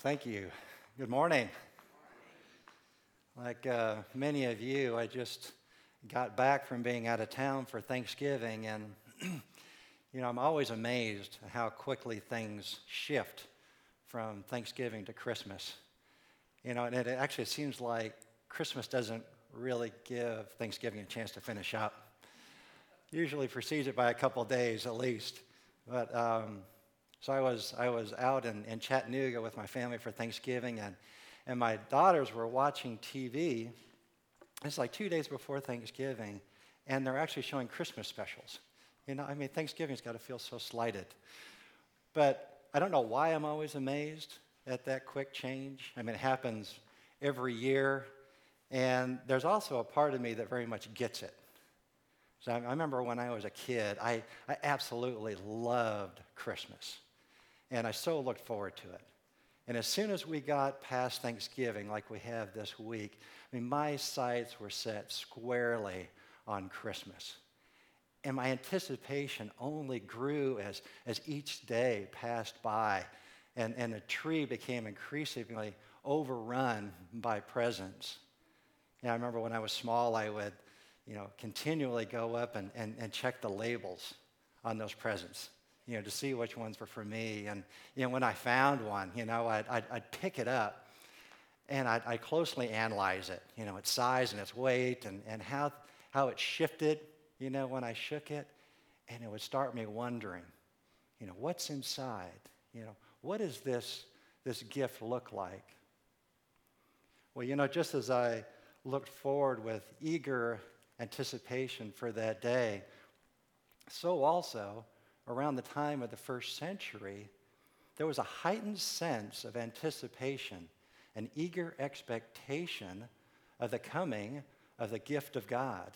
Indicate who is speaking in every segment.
Speaker 1: thank you. Good morning. Like uh, many of you, I just got back from being out of town for Thanksgiving, and you know, I'm always amazed how quickly things shift from Thanksgiving to Christmas. You know, and it actually seems like Christmas doesn't really give Thanksgiving a chance to finish up. Usually precedes it by a couple days at least. But um, so I was, I was out in, in Chattanooga with my family for Thanksgiving, and, and my daughters were watching TV. It's like two days before Thanksgiving, and they're actually showing Christmas specials. You know, I mean, Thanksgiving's got to feel so slighted. But I don't know why I'm always amazed at that quick change. I mean, it happens every year, and there's also a part of me that very much gets it. So I, remember when I was a kid, I, I absolutely loved Christmas. And I so looked forward to it. And as soon as we got past Thanksgiving, like we have this week, I mean, my sights were set squarely on Christmas. And my anticipation only grew as, as each day passed by, and, and the tree became increasingly overrun by presents. And I remember when I was small, I would, you know, continually go up and, and, and check the labels on those presents you know, to see which ones were for me. And, you know, when I found one, you know, I'd, I'd, I'd pick it up and I'd, I'd, closely analyze it, you know, its size and its weight and, and how, how it shifted, you know, when I shook it. And it would start me wondering, you know, what's inside? You know, what does this, this gift look like? Well, you know, just as I looked forward with eager anticipation for that day, so also around the time of the first century, there was a heightened sense of anticipation, an eager expectation of the coming of the gift of God,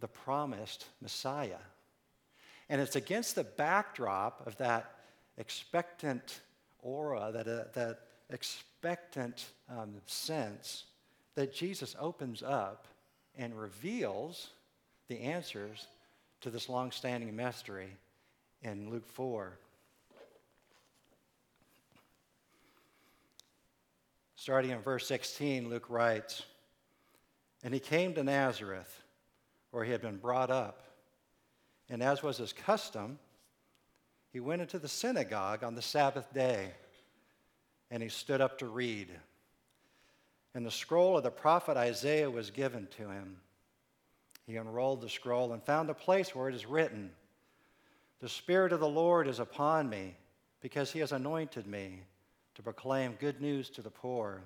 Speaker 1: the promised Messiah. And it's against the backdrop of that expectant aura, that, uh, that expectant um, sense, that Jesus opens up and reveals the answers to this long standing mystery in Luke 4. Starting in verse 16, Luke writes And he came to Nazareth, where he had been brought up. And as was his custom, he went into the synagogue on the Sabbath day, and he stood up to read. And the scroll of the prophet Isaiah was given to him. He unrolled the scroll and found a place where it is written, the Spirit of the Lord is upon me because he has anointed me to proclaim good news to the poor.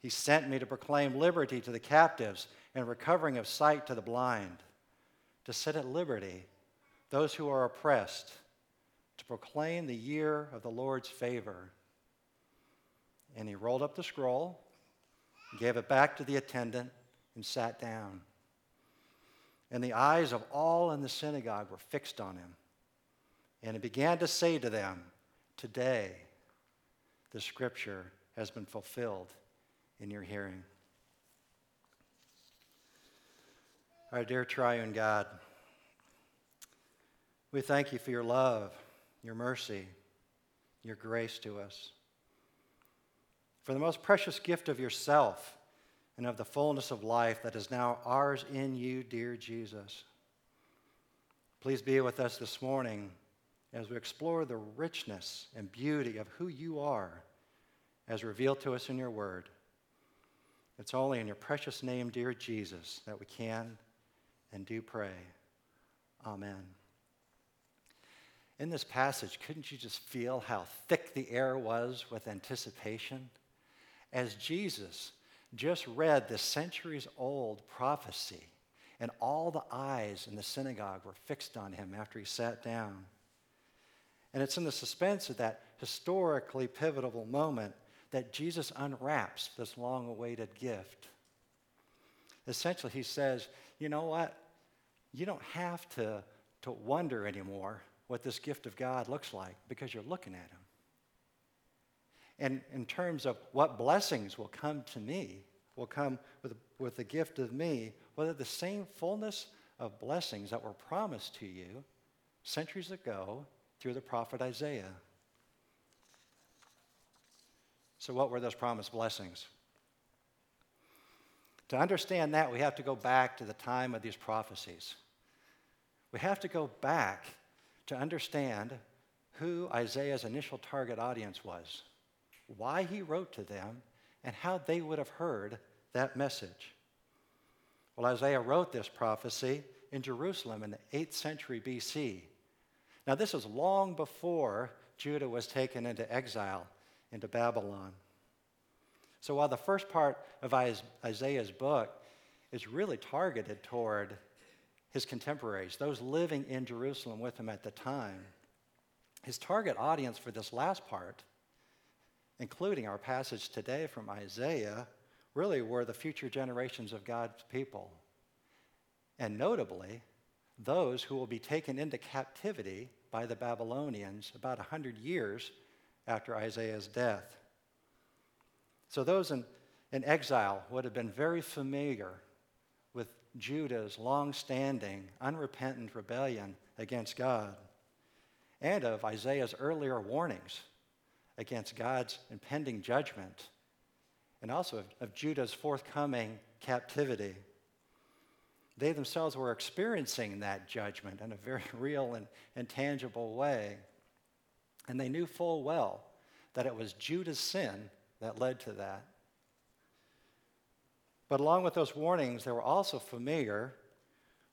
Speaker 1: He sent me to proclaim liberty to the captives and recovering of sight to the blind, to set at liberty those who are oppressed, to proclaim the year of the Lord's favor. And he rolled up the scroll, gave it back to the attendant, and sat down and the eyes of all in the synagogue were fixed on him. And he began to say to them, Today, the scripture has been fulfilled in your hearing. Our dear triune God, we thank you for your love, your mercy, your grace to us. For the most precious gift of yourself and of the fullness of life that is now ours in you, dear Jesus. Please be with us this morning as we explore the richness and beauty of who you are as revealed to us in your word. It's only in your precious name, dear Jesus, that we can and do pray. Amen. In this passage, couldn't you just feel how thick the air was with anticipation? As Jesus just read the centuries old prophecy, and all the eyes in the synagogue were fixed on him after he sat down. And it's in the suspense of that historically pivotal moment that Jesus unwraps this long awaited gift. Essentially, he says, You know what? You don't have to, to wonder anymore what this gift of God looks like because you're looking at him and in terms of what blessings will come to me, will come with, with the gift of me, whether the same fullness of blessings that were promised to you centuries ago through the prophet Isaiah. So, what were those promised blessings? To understand that, we have to go back to the time of these prophecies. We have to go back to understand who Isaiah's initial target audience was, why he wrote to them, and how they would have heard that message. Well, Isaiah wrote this prophecy in Jerusalem in the 8th century BC. Now, this is long before Judah was taken into exile into Babylon. So, while the first part of Isaiah's book is really targeted toward his contemporaries, those living in Jerusalem with him at the time, his target audience for this last part, including our passage today from Isaiah, really were the future generations of God's people. And notably, those who will be taken into captivity by the Babylonians about 100 years after Isaiah's death. So, those in, in exile would have been very familiar with Judah's long standing, unrepentant rebellion against God and of Isaiah's earlier warnings against God's impending judgment and also of, of Judah's forthcoming captivity. They themselves were experiencing that judgment in a very real and, and tangible way. And they knew full well that it was Judah's sin that led to that. But along with those warnings, they were also familiar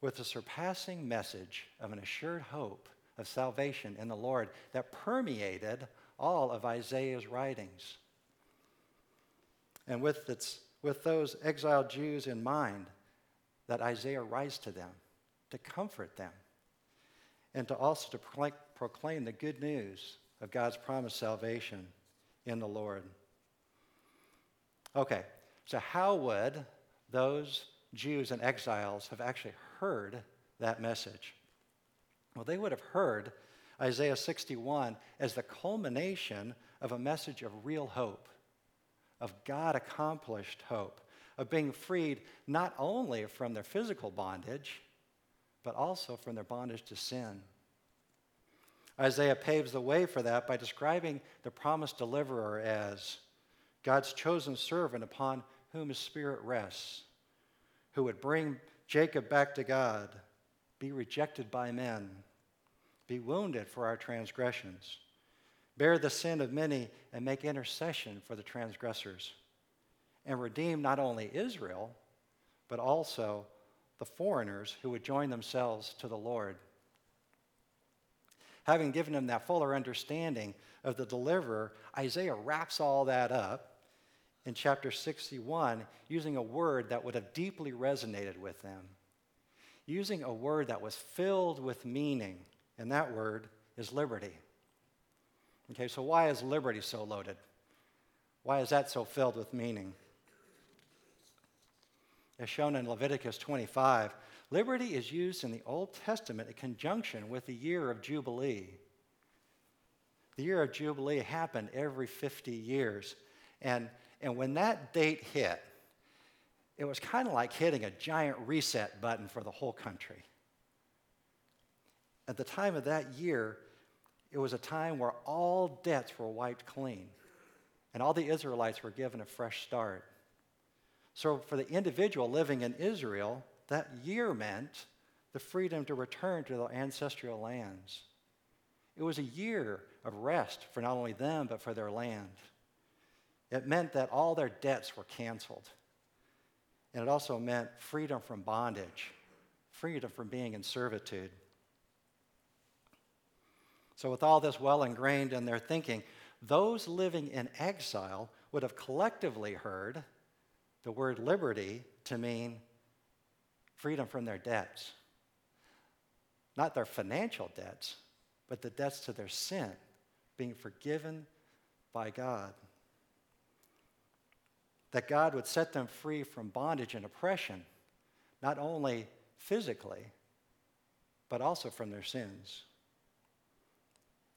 Speaker 1: with the surpassing message of an assured hope of salvation in the Lord that permeated all of Isaiah's writings. And with, its, with those exiled Jews in mind, that Isaiah writes to them to comfort them and to also to proclaim the good news of God's promised salvation in the Lord. Okay, so how would those Jews and exiles have actually heard that message? Well, they would have heard Isaiah 61 as the culmination of a message of real hope, of God accomplished hope, of being freed not only from their physical bondage, but also from their bondage to sin. Isaiah paves the way for that by describing the promised deliverer as God's chosen servant upon whom his spirit rests, who would bring Jacob back to God, be rejected by men, be wounded for our transgressions, bear the sin of many, and make intercession for the transgressors, and redeem not only Israel, but also the foreigners who would join themselves to the Lord. Having given him that fuller understanding of the deliverer, Isaiah wraps all that up in chapter 61 using a word that would have deeply resonated with them, using a word that was filled with meaning, and that word is liberty. Okay, so why is liberty so loaded? Why is that so filled with meaning? As shown in Leviticus 25, Liberty is used in the Old Testament in conjunction with the year of Jubilee. The year of Jubilee happened every 50 years. And, and when that date hit, it was kind of like hitting a giant reset button for the whole country. At the time of that year, it was a time where all debts were wiped clean, and all the Israelites were given a fresh start. So, for the individual living in Israel, that year meant the freedom to return to their ancestral lands. It was a year of rest for not only them, but for their land. It meant that all their debts were canceled. And it also meant freedom from bondage, freedom from being in servitude. So, with all this well ingrained in their thinking, those living in exile would have collectively heard the word liberty to mean freedom from their debts. Not their financial debts, but the debts to their sin, being forgiven by God. That God would set them free from bondage and oppression, not only physically, but also from their sins.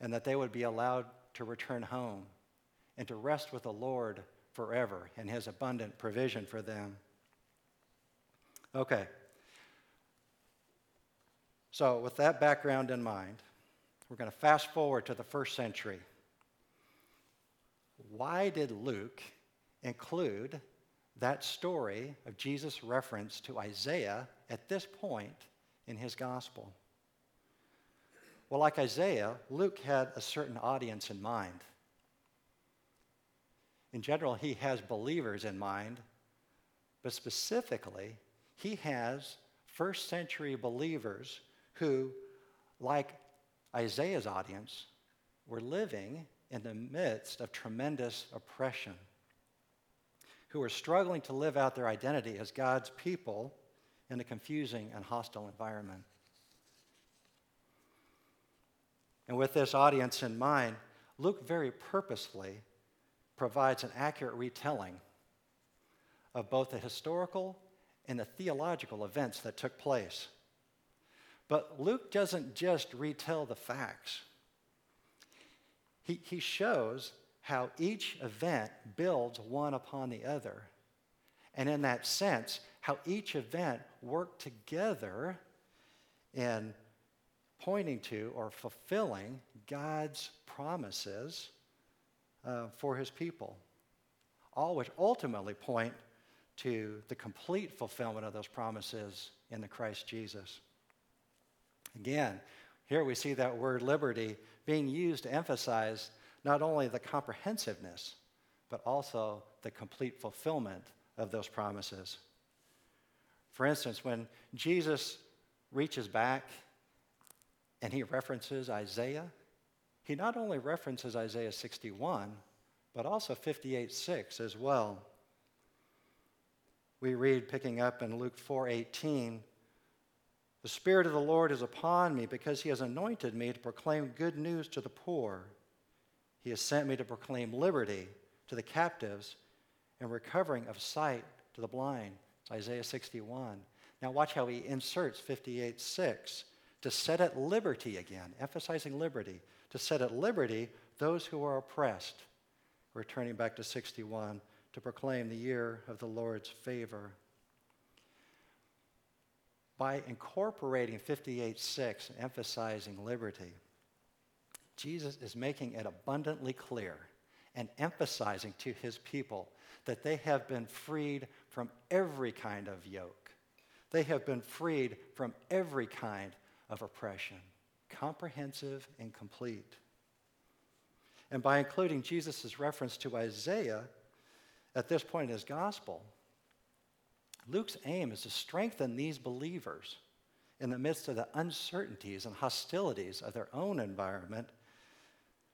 Speaker 1: And that they would be allowed to return home and to rest with the Lord forever in his abundant provision for them. Okay. So, with that background in mind, we're going to fast forward to the first century. why did Luke include that story of Jesus' reference to Isaiah at this point in his gospel? Well, like Isaiah, Luke had a certain audience in mind. In general, he has believers in mind, but specifically, he has first century believers who, like Isaiah's audience, were living in the midst of tremendous oppression, who are struggling to live out their identity as God's people in a confusing and hostile environment. And with this audience in mind, Luke very purposefully provides an accurate retelling of both the historical and the theological events that took place. But Luke doesn't just retell the facts, he, he shows how each event builds one upon the other. And in that sense, how each event worked together in pointing to or fulfilling God's promises uh, for his people, all which ultimately point to the complete fulfillment of those promises in the Christ Jesus. Again, here we see that word liberty being used to emphasize not only the comprehensiveness, but also the complete fulfillment of those promises. For instance, when Jesus reaches back and he references Isaiah, he not only references Isaiah 61, but also 58 6 as well. We read, picking up in Luke 4 18, the Spirit of the Lord is upon me because he has anointed me to proclaim good news to the poor. He has sent me to proclaim liberty to the captives and recovering of sight to the blind. It's Isaiah 61. Now, watch how he inserts 58 6 to set at liberty again, emphasizing liberty, to set at liberty those who are oppressed. Returning back to 61 to proclaim the year of the Lord's favor. By incorporating 58:6 and emphasizing liberty, Jesus is making it abundantly clear and emphasizing to his people that they have been freed from every kind of yoke. They have been freed from every kind of oppression, comprehensive and complete. And by including Jesus' reference to Isaiah at this point in his gospel, Luke's aim is to strengthen these believers in the midst of the uncertainties and hostilities of their own environment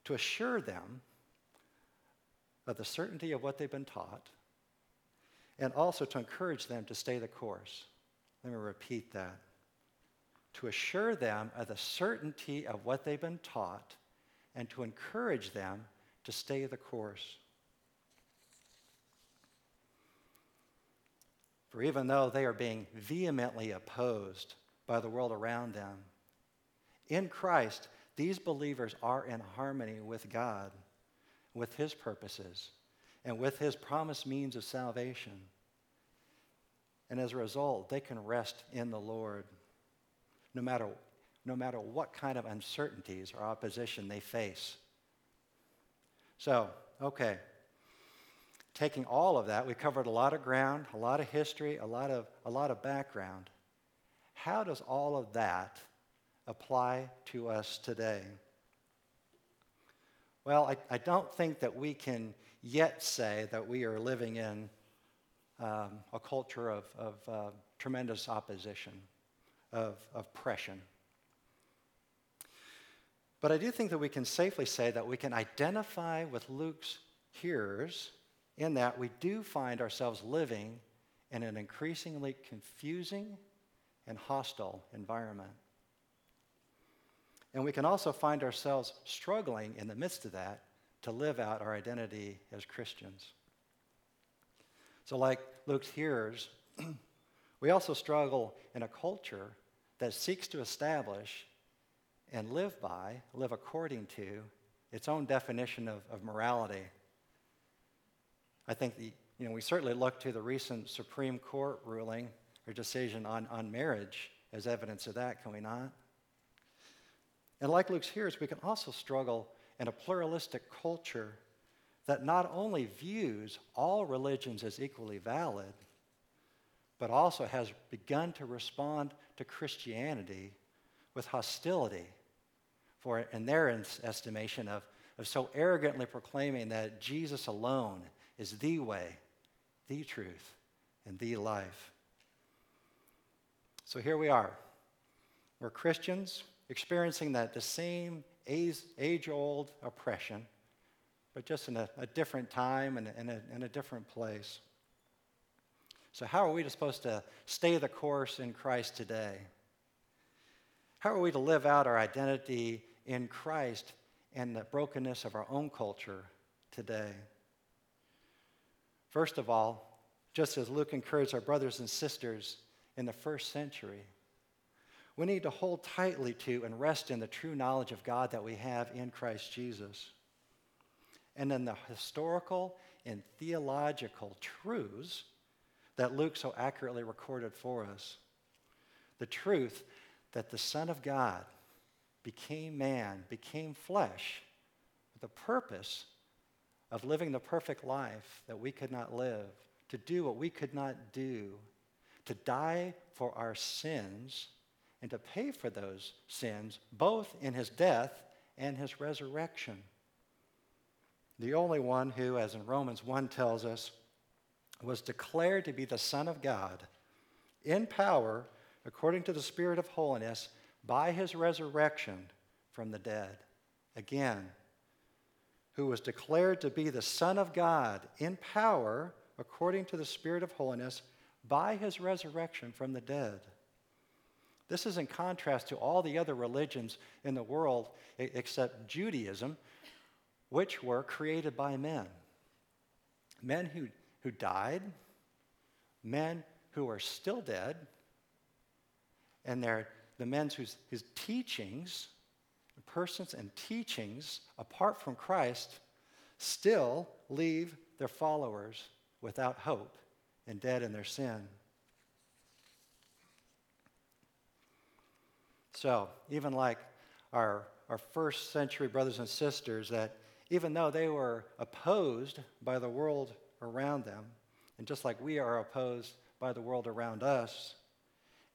Speaker 1: to assure them of the certainty of what they've been taught and also to encourage them to stay the course. Let me repeat that to assure them of the certainty of what they've been taught and to encourage them to stay the course. For even though they are being vehemently opposed by the world around them, in Christ, these believers are in harmony with God, with His purposes, and with His promised means of salvation. And as a result, they can rest in the Lord no matter, no matter what kind of uncertainties or opposition they face. So, okay. Taking all of that, we covered a lot of ground, a lot of history, a lot of, a lot of background. How does all of that apply to us today? Well, I, I don't think that we can yet say that we are living in um, a culture of, of uh, tremendous opposition of oppression. But I do think that we can safely say that we can identify with Luke's hearers in that we do find ourselves living in an increasingly confusing and hostile environment. And we can also find ourselves struggling in the midst of that to live out our identity as Christians. So, like Luke's hearers, we also struggle in a culture that seeks to establish and live by, live according to, its own definition of, of morality. I think the, you know, we certainly look to the recent Supreme Court ruling or decision on, on marriage as evidence of that, can we not? And like Luke's hearers, we can also struggle in a pluralistic culture that not only views all religions as equally valid, but also has begun to respond to Christianity with hostility for, in their estimation, of, of so arrogantly proclaiming that Jesus alone is the way, the truth, and the life. So here we are. We're Christians experiencing that the same age old oppression, but just in a, a different time and in a, in a different place. So, how are we supposed to stay the course in Christ today? How are we to live out our identity in Christ and the brokenness of our own culture today? First of all, just as Luke encouraged our brothers and sisters in the first century, we need to hold tightly to and rest in the true knowledge of God that we have in Christ Jesus. And in the historical and theological truths that Luke so accurately recorded for us. The truth that the Son of God became man, became flesh, with the purpose of living the perfect life that we could not live, to do what we could not do, to die for our sins, and to pay for those sins, both in his death and his resurrection. The only one who, as in Romans 1 tells us, was declared to be the Son of God in power according to the Spirit of holiness by his resurrection from the dead. Again, who was declared to be the Son of God in power according to the Spirit of holiness by his resurrection from the dead. This is in contrast to all the other religions in the world except Judaism, which were created by men. Men who, who died, men who are still dead, and they're the men whose, whose teachings, persons and teachings apart from Christ, still leave their followers without hope and dead in their sin. So, even like our, our first century brothers and sisters, that even though they were opposed by the world around them, and just like we are opposed by the world around us,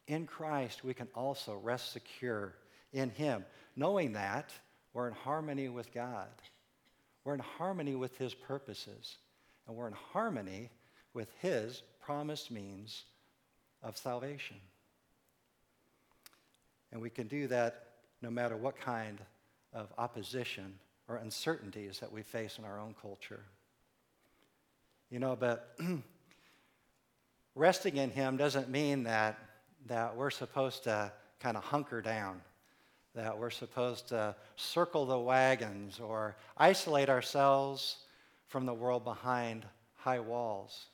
Speaker 1: in Christ we can also rest secure in Him, knowing that we're in harmony with God. We're in harmony with His purposes, and we're in harmony with His promised means of salvation. And we can do that no matter what kind of opposition or uncertainties that we face in our own culture. You know, but resting in Him doesn't mean that, that we're supposed to kind of hunker down, that we're supposed to circle the wagons or isolate ourselves from the world behind high walls.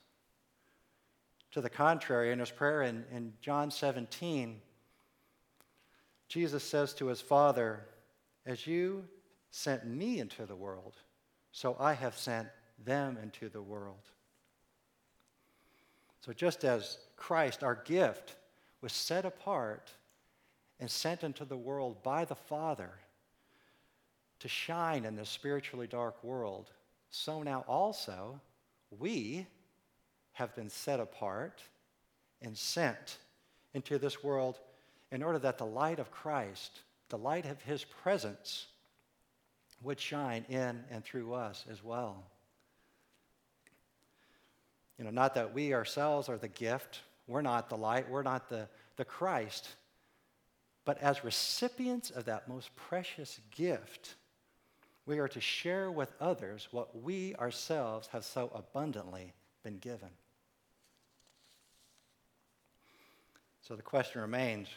Speaker 1: To the contrary, in his prayer in, in John 17, Jesus says to his Father, As you sent me into the world, so I have sent them into the world. So just as Christ, our gift, was set apart and sent into the world by the Father to shine in this spiritually dark world, so now also we have been set apart and sent into this world in order that the light of Christ, the light of his presence, would shine in and through us as well. You know, not that we ourselves are the gift, we're not the light, we're not the, the Christ, but as recipients of that most precious gift, we are to share with others what we ourselves have so abundantly been given. So the question remains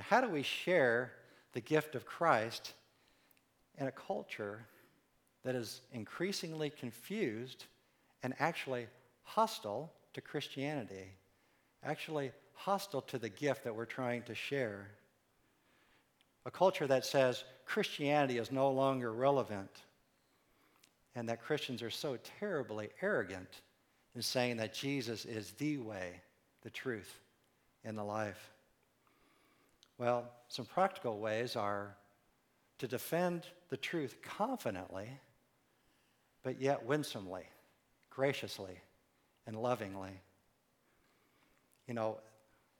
Speaker 1: how do we share the gift of Christ in a culture that is increasingly confused and actually hostile to Christianity, actually hostile to the gift that we're trying to share? A culture that says Christianity is no longer relevant and that Christians are so terribly arrogant in saying that Jesus is the way, the truth, and the life. Well, some practical ways are to defend the truth confidently but yet winsomely, graciously, and lovingly. You know,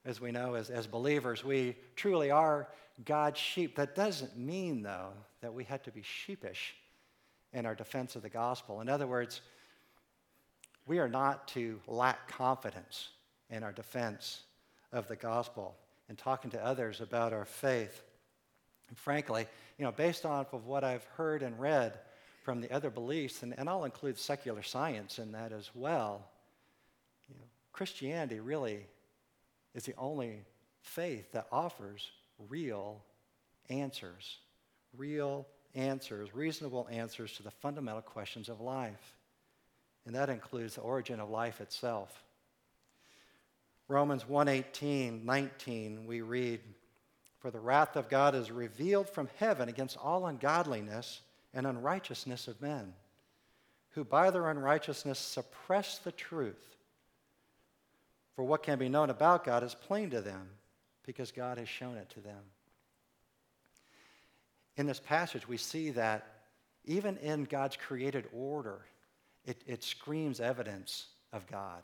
Speaker 1: as we know, as, as believers, we truly are God's sheep. That doesn't mean, though, that we have to be sheepish in our defense of the gospel. In other words, we are not to lack confidence in our defense of the gospel and talking to others about our faith. And frankly, you know, based off of what I've heard and read from the other beliefs, and, and I'll include secular science in that as well, you know, Christianity really is the only faith that offers real answers, real answers, reasonable answers to the fundamental questions of life. And that includes the origin of life itself. Romans 1:18, 19, we read, For the wrath of God is revealed from heaven against all ungodliness and unrighteousness of men, who by their unrighteousness suppress the truth. For what can be known about God is plain to them, because God has shown it to them. In this passage, we see that even in God's created order, it, it screams evidence of God.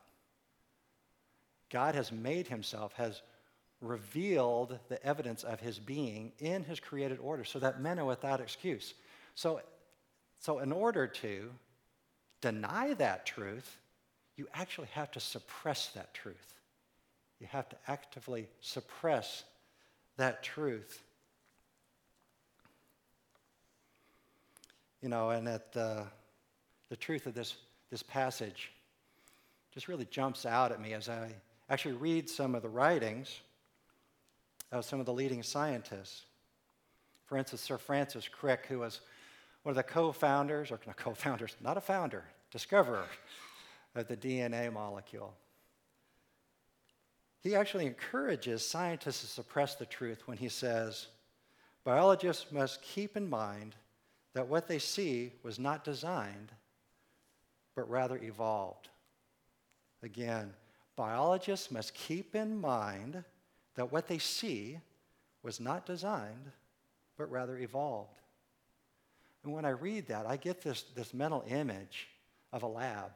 Speaker 1: God has made himself, has revealed the evidence of his being in his created order so that men are without excuse. So, so in order to deny that truth, you actually have to suppress that truth. You have to actively suppress that truth. You know, and that uh, the truth of this, this passage just really jumps out at me as I actually read some of the writings of some of the leading scientists. For instance, Sir Francis Crick, who was one of the co founders, or not co founders, not a founder, discoverer of the DNA molecule. He actually encourages scientists to suppress the truth when he says, biologists must keep in mind that what they see was not designed, but rather evolved. Again, biologists must keep in mind that what they see was not designed, but rather evolved. And when I read that, I get this, this mental image of a lab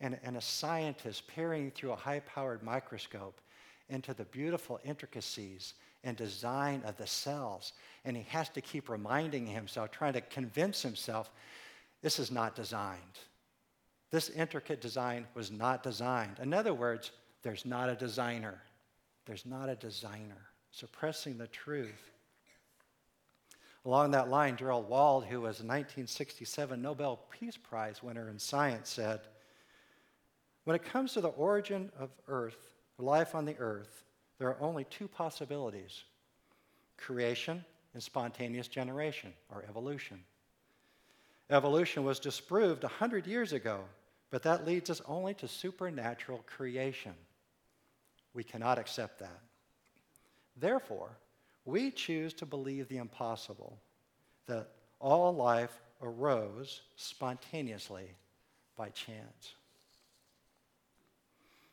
Speaker 1: and, and a scientist peering through a high powered microscope into the beautiful intricacies and design of the cells. And he has to keep reminding himself, trying to convince himself, this is not designed. This intricate design was not designed. In other words, there's not a designer. There's not a designer. Suppressing the truth. Along that line, Gerald Wald, who was a 1967 Nobel Peace Prize winner in science, said, When it comes to the origin of Earth, life on the Earth, there are only two possibilities creation and spontaneous generation, or evolution. Evolution was disproved 100 years ago but that leads us only to supernatural creation. We cannot accept that. Therefore, we choose to believe the impossible that all life arose spontaneously by chance.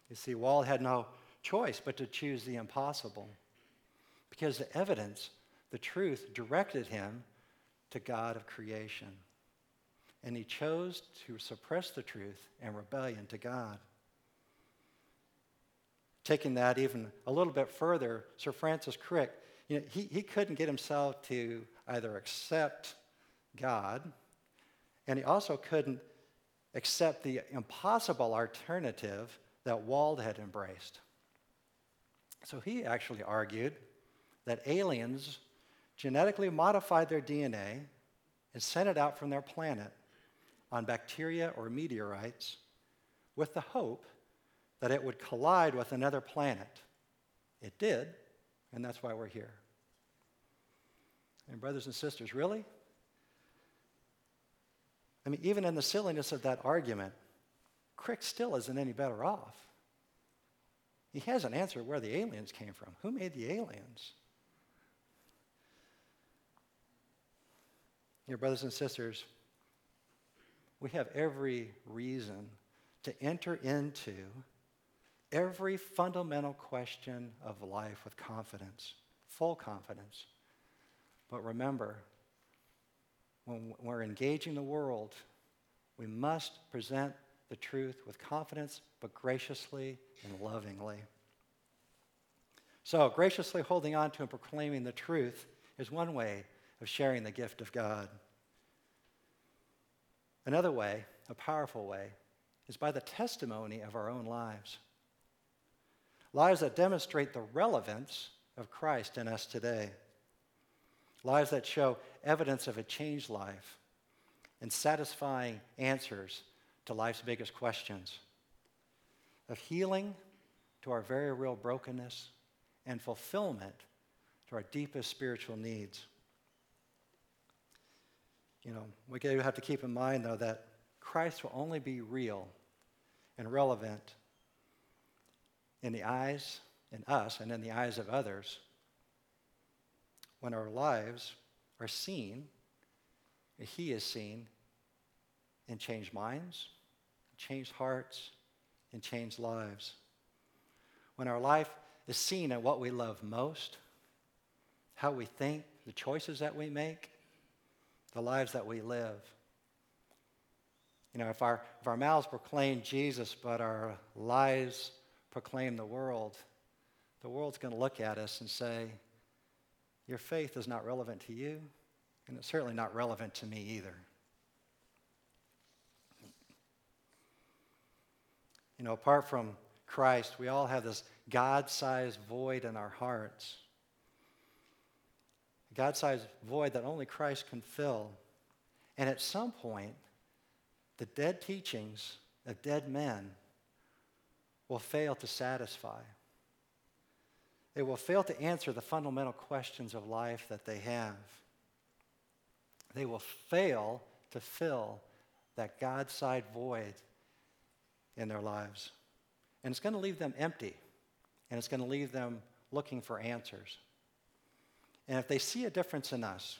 Speaker 1: You see, Wald had no choice but to choose the impossible because the evidence, the truth, directed him to God of creation and he chose to suppress the truth and rebellion to God. Taking that even a little bit further, Sir Francis Crick, you know, he, he couldn't get himself to either accept God, and he also couldn't accept the impossible alternative that Wald had embraced. So he actually argued that aliens genetically modified their DNA and sent it out from their planet on bacteria or meteorites with the hope that it would collide with another planet. It did, and that's why we're here. And, brothers and sisters, really? I mean, even in the silliness of that argument, Crick still isn't any better off. He hasn't answered where the aliens came from. Who made the aliens? Your brothers and sisters, we have every reason to enter into every fundamental question of life with confidence, full confidence. But remember, when we're engaging the world We must present the truth with confidence, but graciously and lovingly. So, graciously holding on to and proclaiming the truth is one way of sharing the gift of God. Another way, a powerful way, is by the testimony of our own lives. Lives that demonstrate the relevance of Christ in us today. Lives that show evidence of a changed life and satisfying answers to life's biggest questions. Of healing to our very real brokenness and fulfillment to our deepest spiritual needs. You know, we have to keep in mind, though, that Christ will only be real and relevant in the eyes, in us, and in the eyes of others when our lives are seen, He is seen in changed minds, changed hearts, and changed lives. When our life is seen in what we love most, how we think, the choices that we make, the lives that we live. You know, if our, if our mouths proclaim Jesus, but our lives proclaim the world, the world's going to look at us and say, Your faith is not relevant to you, and it's certainly not relevant to me either. You know, apart from Christ, we all have this God sized void in our hearts. God sized void that only Christ can fill. And at some point, the dead teachings of dead men will fail to satisfy. They will fail to answer the fundamental questions of life that they have. They will fail to fill that God sized void in their lives. And it's going to leave them empty, and it's going to leave them looking for answers. And if they see a difference in us,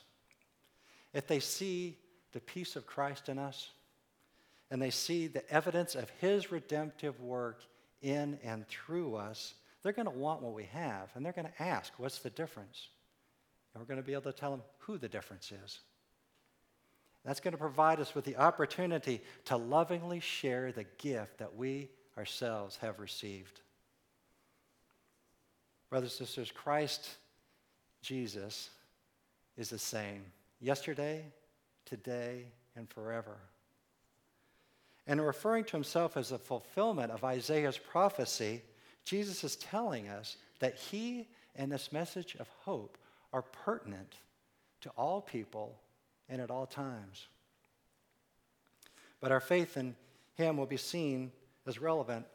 Speaker 1: if they see the peace of Christ in us, and they see the evidence of his redemptive work in and through us, they're going to want what we have, and they're going to ask, What's the difference? And we're going to be able to tell them who the difference is. That's going to provide us with the opportunity to lovingly share the gift that we ourselves have received. Brothers and sisters, Christ Jesus is the same yesterday, today, and forever. And referring to himself as a fulfillment of Isaiah's prophecy, Jesus is telling us that he and this message of hope are pertinent to all people and at all times. But our faith in him will be seen as relevant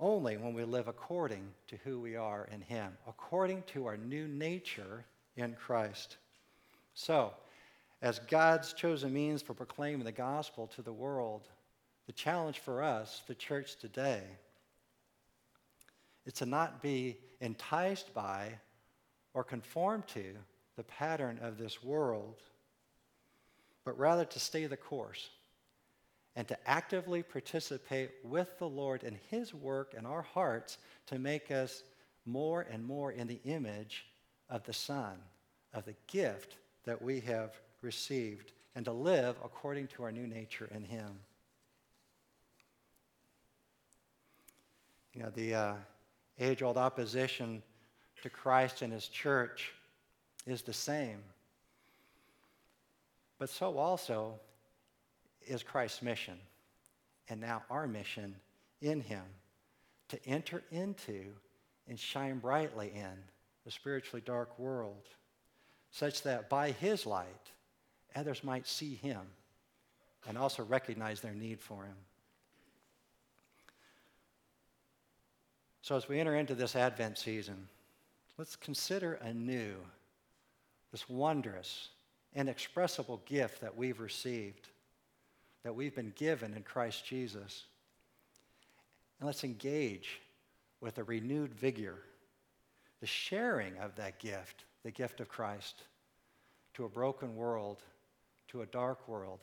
Speaker 1: only when we live according to who we are in him, according to our new nature in Christ. So, as God's chosen means for proclaiming the gospel to the world, the challenge for us, the church today, is to not be enticed by or conform to the pattern of this world, but rather to stay the course and to actively participate with the Lord in His work in our hearts to make us more and more in the image of the Son, of the gift that we have received, and to live according to our new nature in Him. You know, the uh, age old opposition to Christ and His church is the same. But so also is Christ's mission, and now our mission in Him to enter into and shine brightly in the spiritually dark world, such that by His light, others might see Him and also recognize their need for Him. So, as we enter into this Advent season, let's consider anew this wondrous, inexpressible gift that we've received, that we've been given in Christ Jesus. And let's engage with a renewed vigor the sharing of that gift, the gift of Christ, to a broken world, to a dark world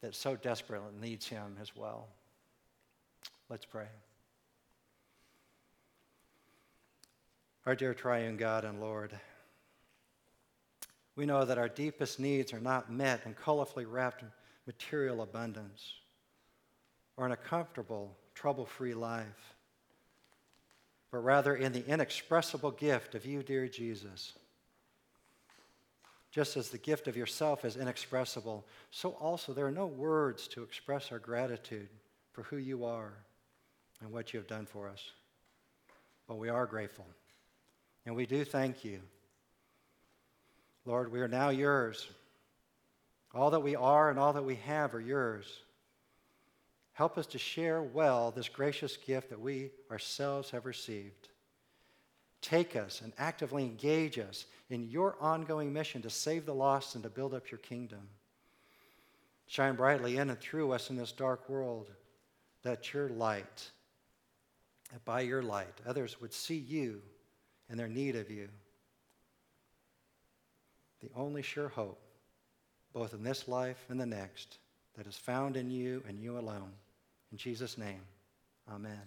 Speaker 1: that so desperately needs Him as well. Let's pray. Our dear triune God and Lord, we know that our deepest needs are not met in colorfully wrapped material abundance or in a comfortable, trouble free life, but rather in the inexpressible gift of you, dear Jesus. Just as the gift of yourself is inexpressible, so also there are no words to express our gratitude for who you are and what you have done for us. But we are grateful. And we do thank you. Lord, we are now yours. All that we are and all that we have are yours. Help us to share well this gracious gift that we ourselves have received. Take us and actively engage us in your ongoing mission to save the lost and to build up your kingdom. Shine brightly in and through us in this dark world that your light, that by your light, others would see you and their need of you. The only sure hope, both in this life and the next, that is found in you and you alone. In Jesus' name, amen.